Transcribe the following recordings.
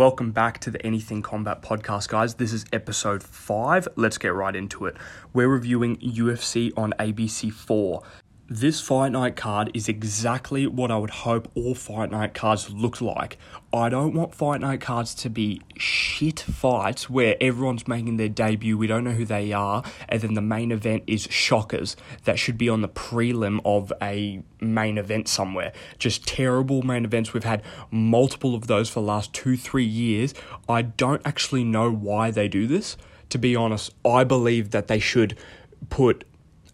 welcome back to the Anything Combat podcast, guys. This is episode 5. Let's get right into it. We're reviewing UFC on ABC4. This fight night card is exactly what I would hope all fight night cards look like. I don't want fight night cards to be shit fights where everyone's making their debut, we don't know who they are, and then the main event is shockers that should be on the prelim of a main event somewhere. Just terrible main events. We've had multiple of those for the last two, three years. I don't actually know why they do this. To be honest, I believe that they should put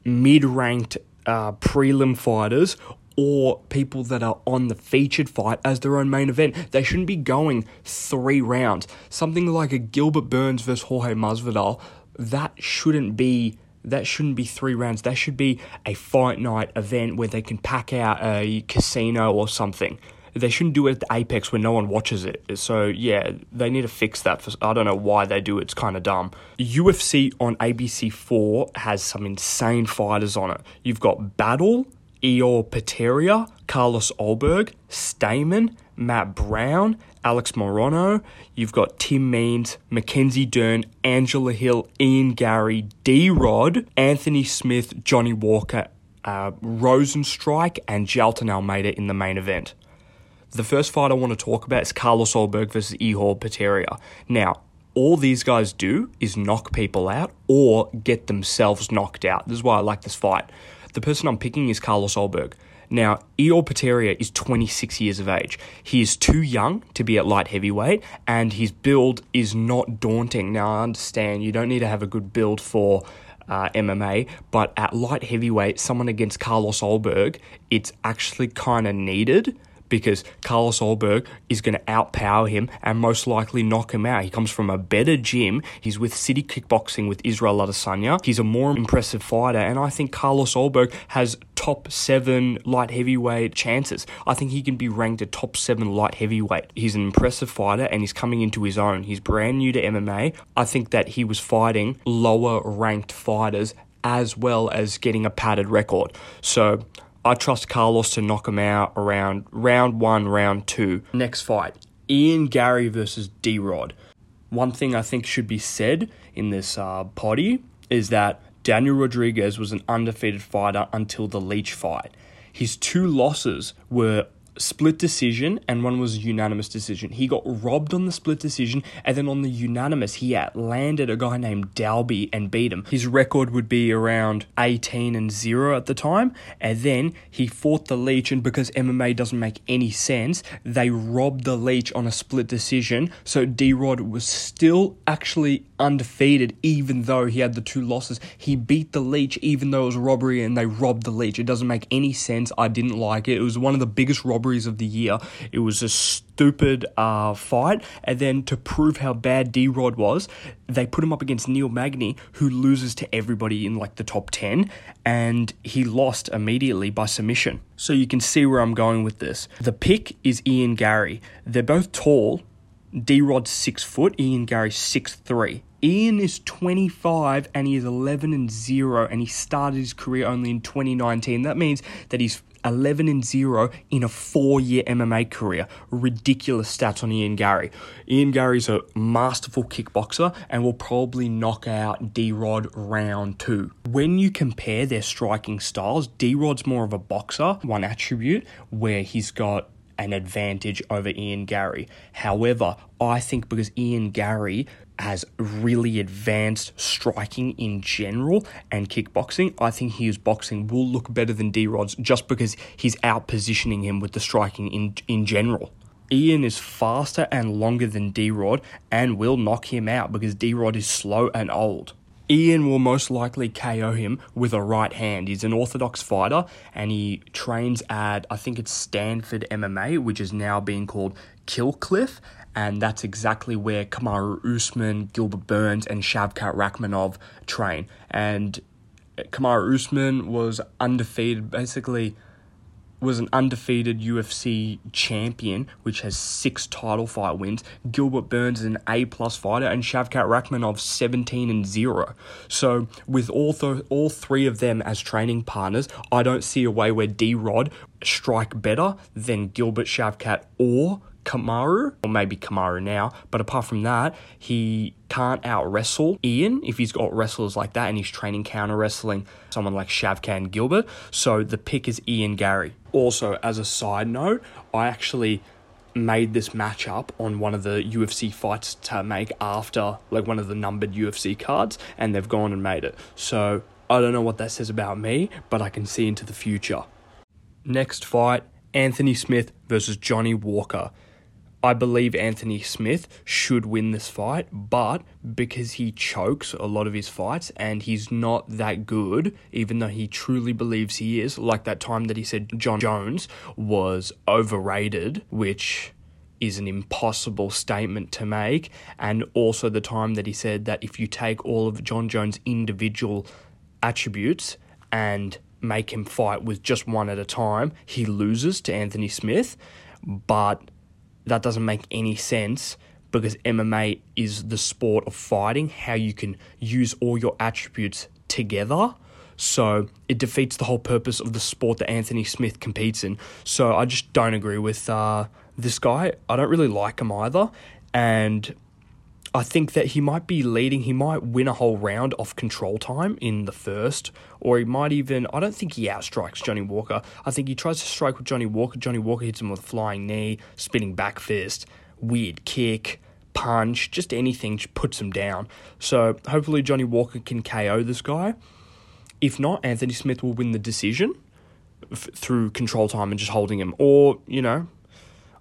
mid ranked uh, prelim fighters or people that are on the featured fight as their own main event. They shouldn't be going three rounds. Something like a Gilbert Burns versus Jorge Masvidal, that shouldn't be that shouldn't be three rounds. That should be a fight night event where they can pack out a casino or something. They shouldn't do it at the Apex where no one watches it. So yeah, they need to fix that. For, I don't know why they do it. It's kind of dumb. UFC on ABC Four has some insane fighters on it. You've got Battle, Ihor Potieria, Carlos Ulberg, Stamann, Matt Brown, Alex Morono. You've got Tim Means, Mackenzie Dern, Angela Hill, Ian Garry, D Rod, Anthony Smith, Johnny Walker, uh, Rozenstruik, and Jailton Almeida in the main event. The first fight I want to talk about is Carlos Ulberg versus Ihor Potieria. Now, all these guys do is knock people out or get themselves knocked out. This is why I like this fight. The person I'm picking is Carlos Ulberg. Now, Ihor Potieria is 26 years of age. He is too young to be at light heavyweight, and his build is not daunting. Now, I understand you don't need to have a good build for uh, MMA, but at light heavyweight, someone against Carlos Ulberg, it's actually kind of needed because Carlos Ulberg is going to outpower him and most likely knock him out. He comes from a better gym. He's with City Kickboxing with Israel Adesanya. He's a more impressive fighter, and I think Carlos Ulberg has top seven light heavyweight chances. I think he can be ranked a top seven light heavyweight. He's an impressive fighter and he's coming into his own. He's brand new to MMA. I think that he was fighting lower ranked fighters as well as getting a padded record. So I trust Carlos to knock him out around round one, round two. Next fight Ian Garry versus D Rod. One thing I think should be said in this uh, potty is that Daniel Rodriguez was an undefeated fighter until the Leech fight. His two losses were split decision and one was unanimous decision. He got robbed on the split decision and then on the unanimous he landed a guy named Dalby and beat him. His record would be around 18 and 0 at the time and then he fought the Leech and because MMA doesn't make any sense, they robbed the Leech on a split decision. So D-Rod was still actually undefeated even though he had the two losses. He beat the Leech even though it was robbery and they robbed the Leech. It doesn't make any sense. I didn't like it. It was one of the biggest robberies of the year. It was a stupid uh, fight. And then to prove how bad D Rod was, they put him up against Neil Magny, who loses to everybody in like the top 10, and he lost immediately by submission. So you can see where I'm going with this. The pick is Ian Garry. They're both tall. D Rod's six foot, Ian Garry six three. Ian is 25 and he is 11 and 0 and he started his career only in 2019. That means that he's 11 and 0 in a four year MMA career. Ridiculous stats on Ian Garry. Ian Garry's a masterful kickboxer and will probably knock out D Rod round two. When you compare their striking styles, D Rod's more of a boxer, one attribute, where he's got an advantage over Ian Garry. However, I think because Ian Garry has really advanced striking in general and kickboxing, I think his boxing will look better than D Rod's just because he's out positioning him with the striking in, in general. Ian is faster and longer than D Rod and will knock him out because D Rod is slow and old. Ian will most likely KO him with a right hand. He's an orthodox fighter and he trains at, I think it's Sanford MMA, which is now being called Killcliff. And that's exactly where Kamaru Usman, Gilbert Burns, and Shavkat Rakhmonov train. And Kamaru Usman was undefeated, basically was an undefeated UFC champion, which has six title fight wins. Gilbert Burns is an A plus fighter, and Shavkat Rakhmonov seventeen and zero. So with all th- all three of them as training partners, I don't see a way where D Rod strike better than Gilbert Shavkat or Kamaru, or maybe Kamaru now, but apart from that, he can't out wrestle Ian if he's got wrestlers like that and he's training counter wrestling someone like Shavkan Gilbert. So the pick is Ian Garry. Also, as a side note, I actually made this matchup on one of the UFC fights to make after like one of the numbered UFC cards, and they've gone and made it. So I don't know what that says about me, but I can see into the future. Next fight Anthony Smith versus Johnny Walker. I believe Anthony Smith should win this fight, but because he chokes a lot of his fights and he's not that good, even though he truly believes he is, like that time that he said Jon Jones was overrated, which is an impossible statement to make, and also the time that he said that if you take all of Jon Jones' individual attributes and make him fight with just one at a time, he loses to Anthony Smith, but that doesn't make any sense because MMA is the sport of fighting, how you can use all your attributes together. So it defeats the whole purpose of the sport that Anthony Smith competes in. So I just don't agree with uh, this guy. I don't really like him either. And I think that he might be leading, he might win a whole round off control time in the first, or he might even, I don't think he outstrikes Johnny Walker. I think he tries to strike with Johnny Walker. Johnny Walker hits him with a flying knee, spinning back fist, weird kick, punch, just anything just puts him down. So hopefully Johnny Walker can KO this guy. If not, Anthony Smith will win the decision f- through control time and just holding him, or, you know,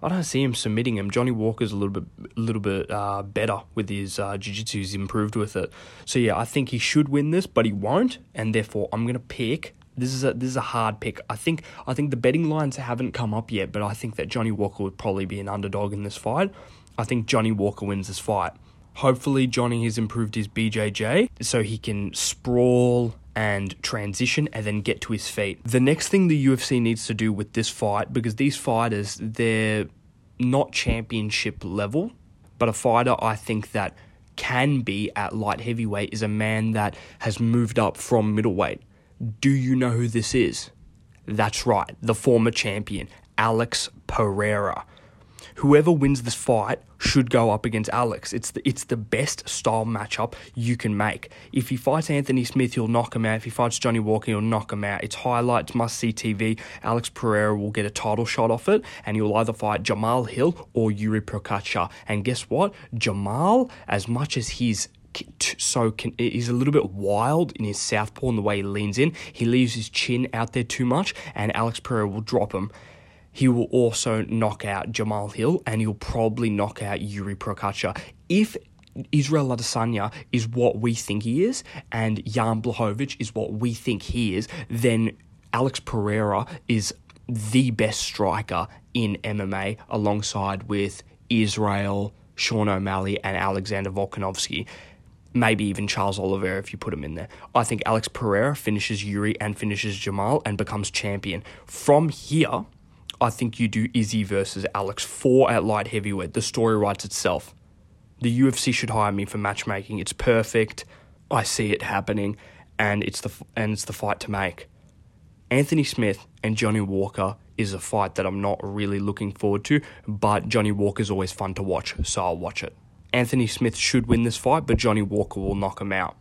I don't see him submitting him. Johnny Walker's a little bit, a little bit uh, better with his uh, jiu-jitsu. He's improved with it. So yeah, I think he should win this, but he won't, and therefore I'm gonna pick. This is a this is a hard pick. I think I think the betting lines haven't come up yet, but I think that Johnny Walker would probably be an underdog in this fight. I think Johnny Walker wins this fight. Hopefully, Johnny has improved his BJJ so he can sprawl and transition and then get to his feet. The next thing the UFC needs to do with this fight, because these fighters, they're not championship level, but a fighter I think that can be at light heavyweight is a man that has moved up from middleweight. Do you know who this is? That's right, the former champion, Alex Pereira whoever wins this fight should go up against Alex. It's the, it's the best style matchup you can make. If he fights Anthony Smith, he'll knock him out. If he fights Johnny Walker, he'll knock him out. It's highlights, must see TV. Alex Pereira will get a title shot off it, and he'll either fight Jamal Hill or Yuri Prochazka. And guess what? Jamal, as much as he's so can, he's a little bit wild in his southpaw and the way he leans in. He leaves his chin out there too much, and Alex Pereira will drop him he will also knock out Jamal Hill and he'll probably knock out Yuri Prochazka. If Israel Adesanya is what we think he is and Jan Blachowicz is what we think he is, then Alex Pereira is the best striker in MMA alongside with Israel, Sean O'Malley, and Alexander Volkanovski. Maybe even Charles Oliveira if you put him in there. I think Alex Pereira finishes Yuri and finishes Jamal and becomes champion. From here, I think you do Izzy versus Alex four at light heavyweight. The story writes itself. The UFC should hire me for matchmaking. It's perfect. I see it happening, and it's the and it's the fight to make. Anthony Smith and Johnny Walker is a fight that I'm not really looking forward to, but Johnny Walker is always fun to watch, so I'll watch it. Anthony Smith should win this fight, but Johnny Walker will knock him out.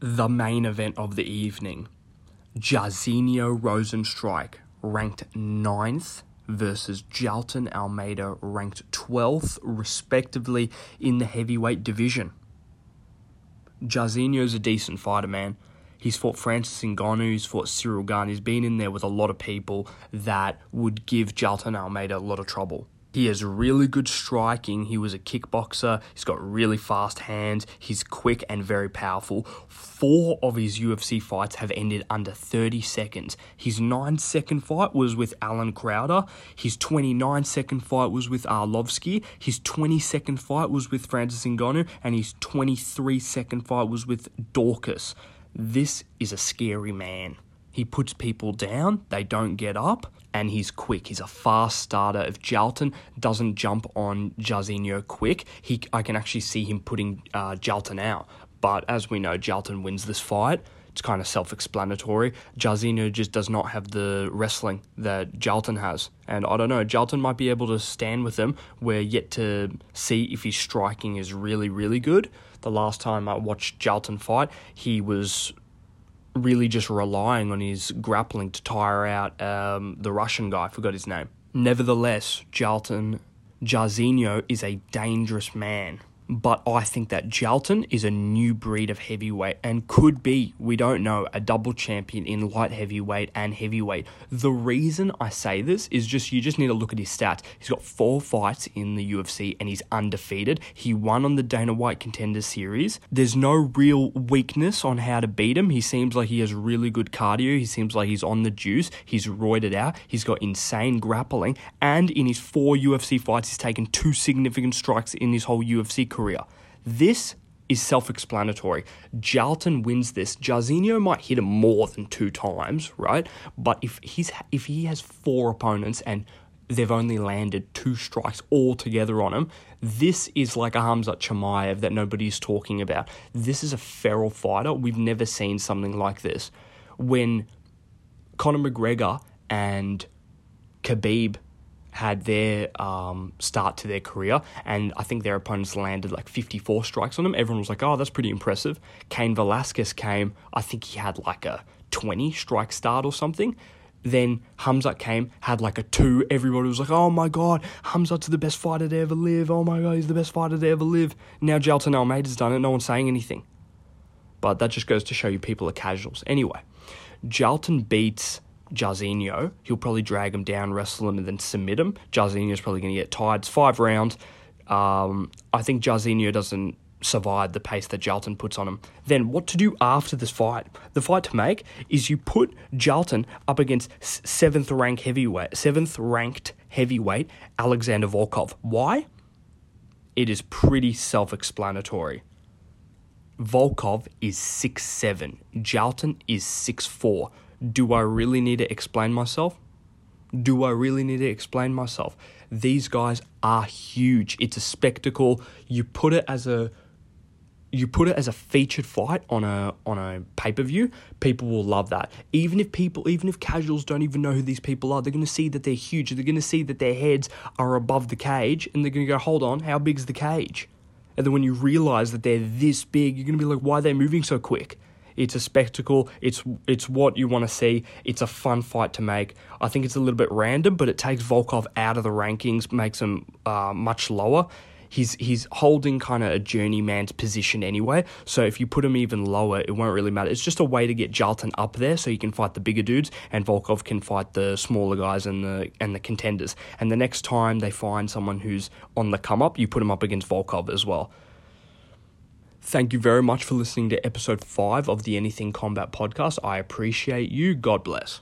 The main event of the evening Jairzinho Rozenstruik ranked 9th versus Jailton Almeida, ranked 12th, respectively, in the heavyweight division. Jairzinho's a decent fighter, man. He's fought Francis Ngannou, he's fought Cyril Gane, he's been in there with a lot of people that would give Jailton Almeida a lot of trouble. He has really good striking. He was a kickboxer. He's got really fast hands. He's quick and very powerful. Four of his UFC fights have ended under 30 seconds. His 9 second fight was with Allen Crowder. His 29 second fight was with Arlovsky. His 20 second fight was with Francis Ngannou. And his 23 second fight was with Daukaus. This is a scary man. He puts people down, they don't get up, and he's quick. He's a fast starter. If Jailton doesn't jump on Jairzinho quick, he I can actually see him putting uh, Jailton out. But as we know, Jailton wins this fight. it's kind of self explanatory. Jairzinho just does not have the wrestling that Jailton has. And I don't know, Jailton might be able to stand with him. We're yet to see if his striking is really, really good. The last time I watched Jailton fight, he was really just relying on his grappling to tire out um, the Russian guy. I forgot his name. Nevertheless, Jailton Jairzinho is a dangerous man but I think that Jailton is a new breed of heavyweight and could be, we don't know, a double champion in light heavyweight and heavyweight. The reason I say this is just you just need to look at his stats. He's got four fights in the UFC and he's undefeated. He won on the Dana White Contender Series. There's no real weakness on how to beat him. He seems like he has really good cardio. He seems like he's on the juice. He's roided out. He's got insane grappling. And in his four UFC fights, he's taken two significant strikes in his whole UFC career career. This is self explanatory. Jailton wins this. Jairzinho might hit him more than two times, right? But if he's if he has four opponents and they've only landed two strikes all together on him, this is like a Khamzat Chimaev that nobody's talking about. This is a feral fighter. We've never seen something like this. When Conor McGregor and Khabib had their um, start to their career, and I think their opponents landed like 54 strikes on them. Everyone was like, oh, that's pretty impressive. Cain Velasquez came, I think he had like a 20 strike start or something. Then Khamzat came, had like a two. Everybody was like, oh my god, Khamzat's the best fighter to ever live. Oh my god, he's the best fighter to ever live. Now Jailton Almeida's done it, no one's saying anything. But that just goes to show you people are casuals. Anyway, Jailton beats Jairzinho. He'll probably drag him down, wrestle him, and then submit him. Jairzinho's probably going to get tired. It's five rounds. Um, I think Jairzinho doesn't survive the pace that Jailton puts on him. Then what to do after this fight? The fight to make is you put Jailton up against seventh ranked heavyweight, seventh ranked heavyweight Alexander Volkov. Why? It is pretty self-explanatory. Volkov is six seven. Jailton is six four. Do I really need to explain myself? Do I really need to explain myself? These guys are huge. It's a spectacle. You put it as a you put it as a featured fight on a on a pay-per-view, people will love that. Even if people even if casuals don't even know who these people are, they're going to see that they're huge. They're going to see that their heads are above the cage and they're going to go, "Hold on, how big's the cage?" And then when you realize that they're this big, you're going to be like, "Why are they moving so quick?" It's a spectacle. It's it's what you want to see. It's a fun fight to make. I think it's a little bit random, but it takes Volkov out of the rankings, makes him uh, much lower. He's he's holding kind of a journeyman's position anyway. So if you put him even lower, it won't really matter. It's just a way to get Jailton up there, so you can fight the bigger dudes, and Volkov can fight the smaller guys and the and the contenders. And the next time they find someone who's on the come up, you put him up against Volkov as well. Thank you very much for listening to episode five of the Anything Combat podcast. I appreciate you. God bless.